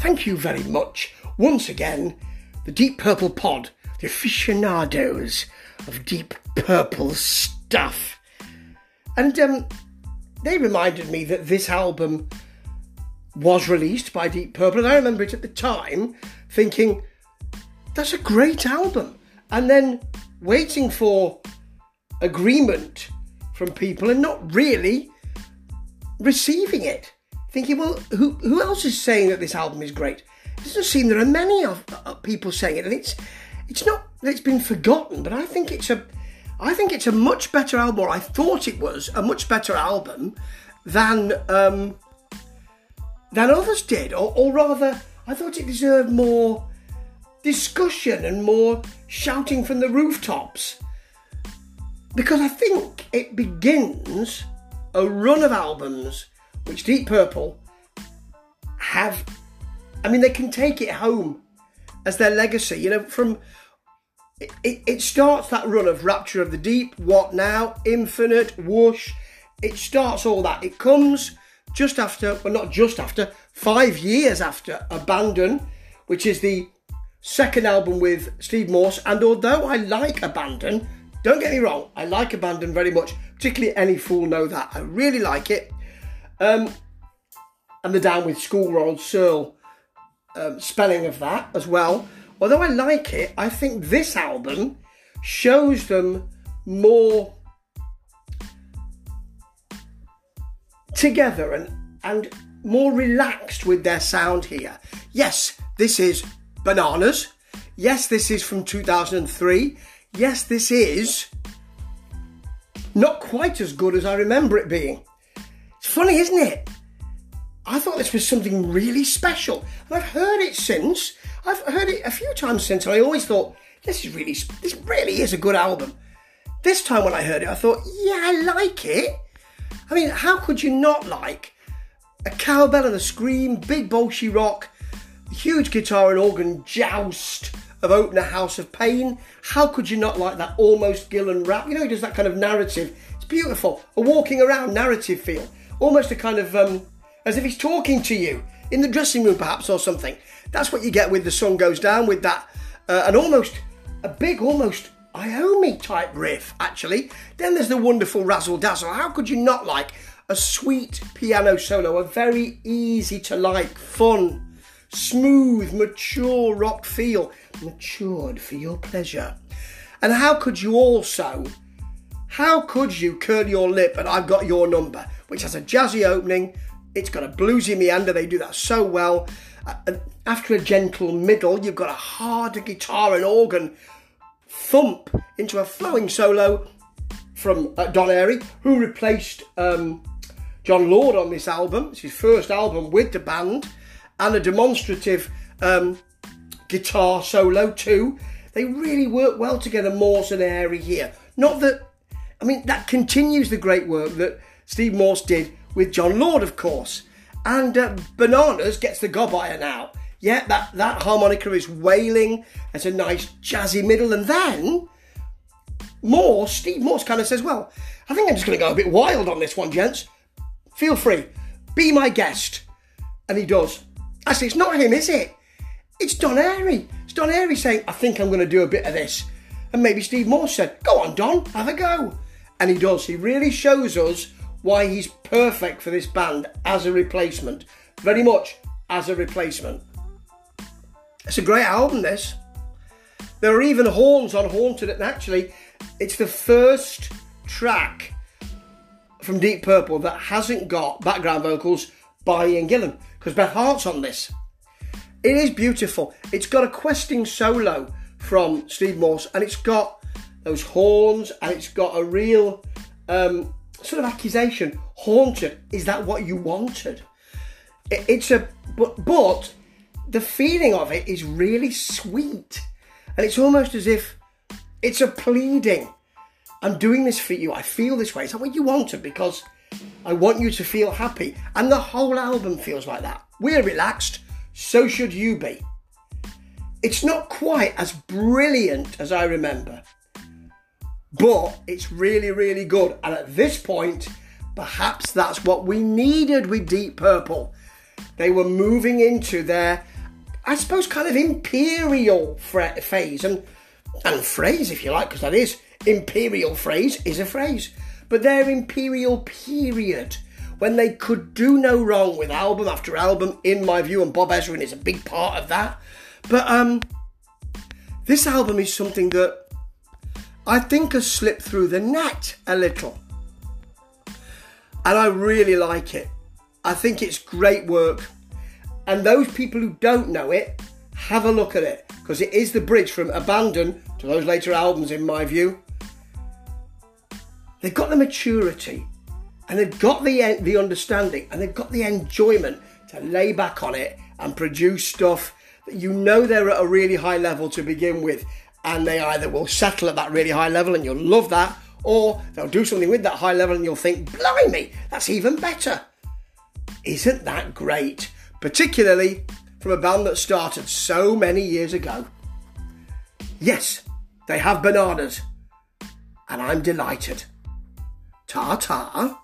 thank you very much once again, the Deep Purple Pod, the aficionados of Deep Purple stuff. And um, they reminded me that this album was released by Deep Purple, and I remember it at the time thinking, that's a great album. And then waiting for agreement from people and not really receiving it. Thinking, well, who, who else is saying that this album is great? It doesn't seem there are many of people saying it, and it's it's not that it's been forgotten, but I think it's a I think it's a much better album, or I thought it was a much better album than um, than others did, or, or rather, I thought it deserved more discussion and more shouting from the rooftops. Because I think it begins a run of albums which Deep Purple have. I mean, they can take it home as their legacy. You know, from it, it, starts that run of Rapture of the Deep, What Now, Infinite, Whoosh. It starts all that. It comes just after, well, not just after, five years after Abandon, which is the second album with Steve Morse. And although I like Abandon, don't get me wrong, I like Abandon very much, particularly Any Fule Kno That. I really like it. Um, and the Down with School Ronald Searle um, spelling of that as well. Although I like it, I think this album shows them more together and, and more relaxed with their sound here. Yes, this is Bananas. Yes, this is from 2003. Yes, this is not quite as good as I remember it being. Funny, isn't it? I thought this was something really special, and I've heard it since. I've heard it a few times since, and I always thought this is really, this really is a good album. This time when I heard it, I thought, yeah, I like it. I mean, how could you not like a cowbell and a scream, big bolshy rock, huge guitar and organ joust of Opener House of Pain? How could you not like that almost Gillan rap? You know, he does that kind of narrative. It's beautiful, a walking around narrative feel, almost a kind of um, as if he's talking to you in the dressing room, perhaps, or something. That's what you get with the sun goes down with that, uh, an almost a big, almost Iommi type riff, actually. Then there's the wonderful razzle dazzle. How could you not like a sweet piano solo, a very easy to like, fun, smooth, mature rock feel, matured for your pleasure? And how could you also, how could you curl your lip and I've got your number, which has a jazzy opening, it's got a bluesy meander, they do that so well. Uh, after a gentle middle, you've got a harder guitar and organ thump into a flowing solo from uh, Don Airey, who replaced um, Jon Lord on this album. It's his first album with the band, and a demonstrative um, guitar solo too. They really work well together, Morse and Airey here. Not that, I mean, that continues the great work that Steve Morse did with Jon Lord, of course. And uh, Bananas gets the gob iron out. Yeah, that, that harmonica is wailing. It's a nice jazzy middle. And then Morse, Steve Morse kind of says, Well, I think I'm just going to go a bit wild on this one, gents. Feel free. Be my guest. And he does. Actually, it's not him, is it? It's Don Airey. It's Don Airey saying, I think I'm going to do a bit of this. And maybe Steve Morse said, Go on, Don, have a go. And he does. He really shows us why he's perfect for this band as a replacement. Very much as a replacement. It's a great album, this. There are even horns on Haunted, and actually, it's the first track from Deep Purple that hasn't got background vocals by Ian Gillan, because Beth Hart's on this. It is beautiful. It's got a questing solo from Steve Morse, and it's got those horns, and it's got a real um, sort of accusation. Haunted, is that what you wanted? It, it's a but but the feeling of it is really sweet, and it's almost as if it's a pleading. I'm doing this for you. I feel this way. Is that what you wanted? Because I want you to feel happy, and the whole album feels like that. We're relaxed, so should you be. It's not quite as brilliant as I remember but it's really, really good. And at this point, perhaps that's what we needed with Deep Purple. they were moving into their, I suppose, kind of imperial phase and and phrase, if you like, because that is imperial phrase is a phrase, but their imperial period when they could do no wrong with album after album, in my view, and Bob Ezrin is a big part of that. But um, this album is something that I think has slipped through the net a little. And I really like it. I think it's great work. And those people who don't know it, have a look at it because it is the bridge from Abandon to those later albums, in my view. They've got the maturity and they've got the, the understanding and they've got the enjoyment to lay back on it and produce stuff that you know they're at a really high level to begin with. And they either will settle at that really high level and you'll love that, or they'll do something with that high level and you'll think, blimey, that's even better. Isn't that great? Particularly from a band that started so many years ago. Yes, they have bananas, and I'm delighted. Ta ta.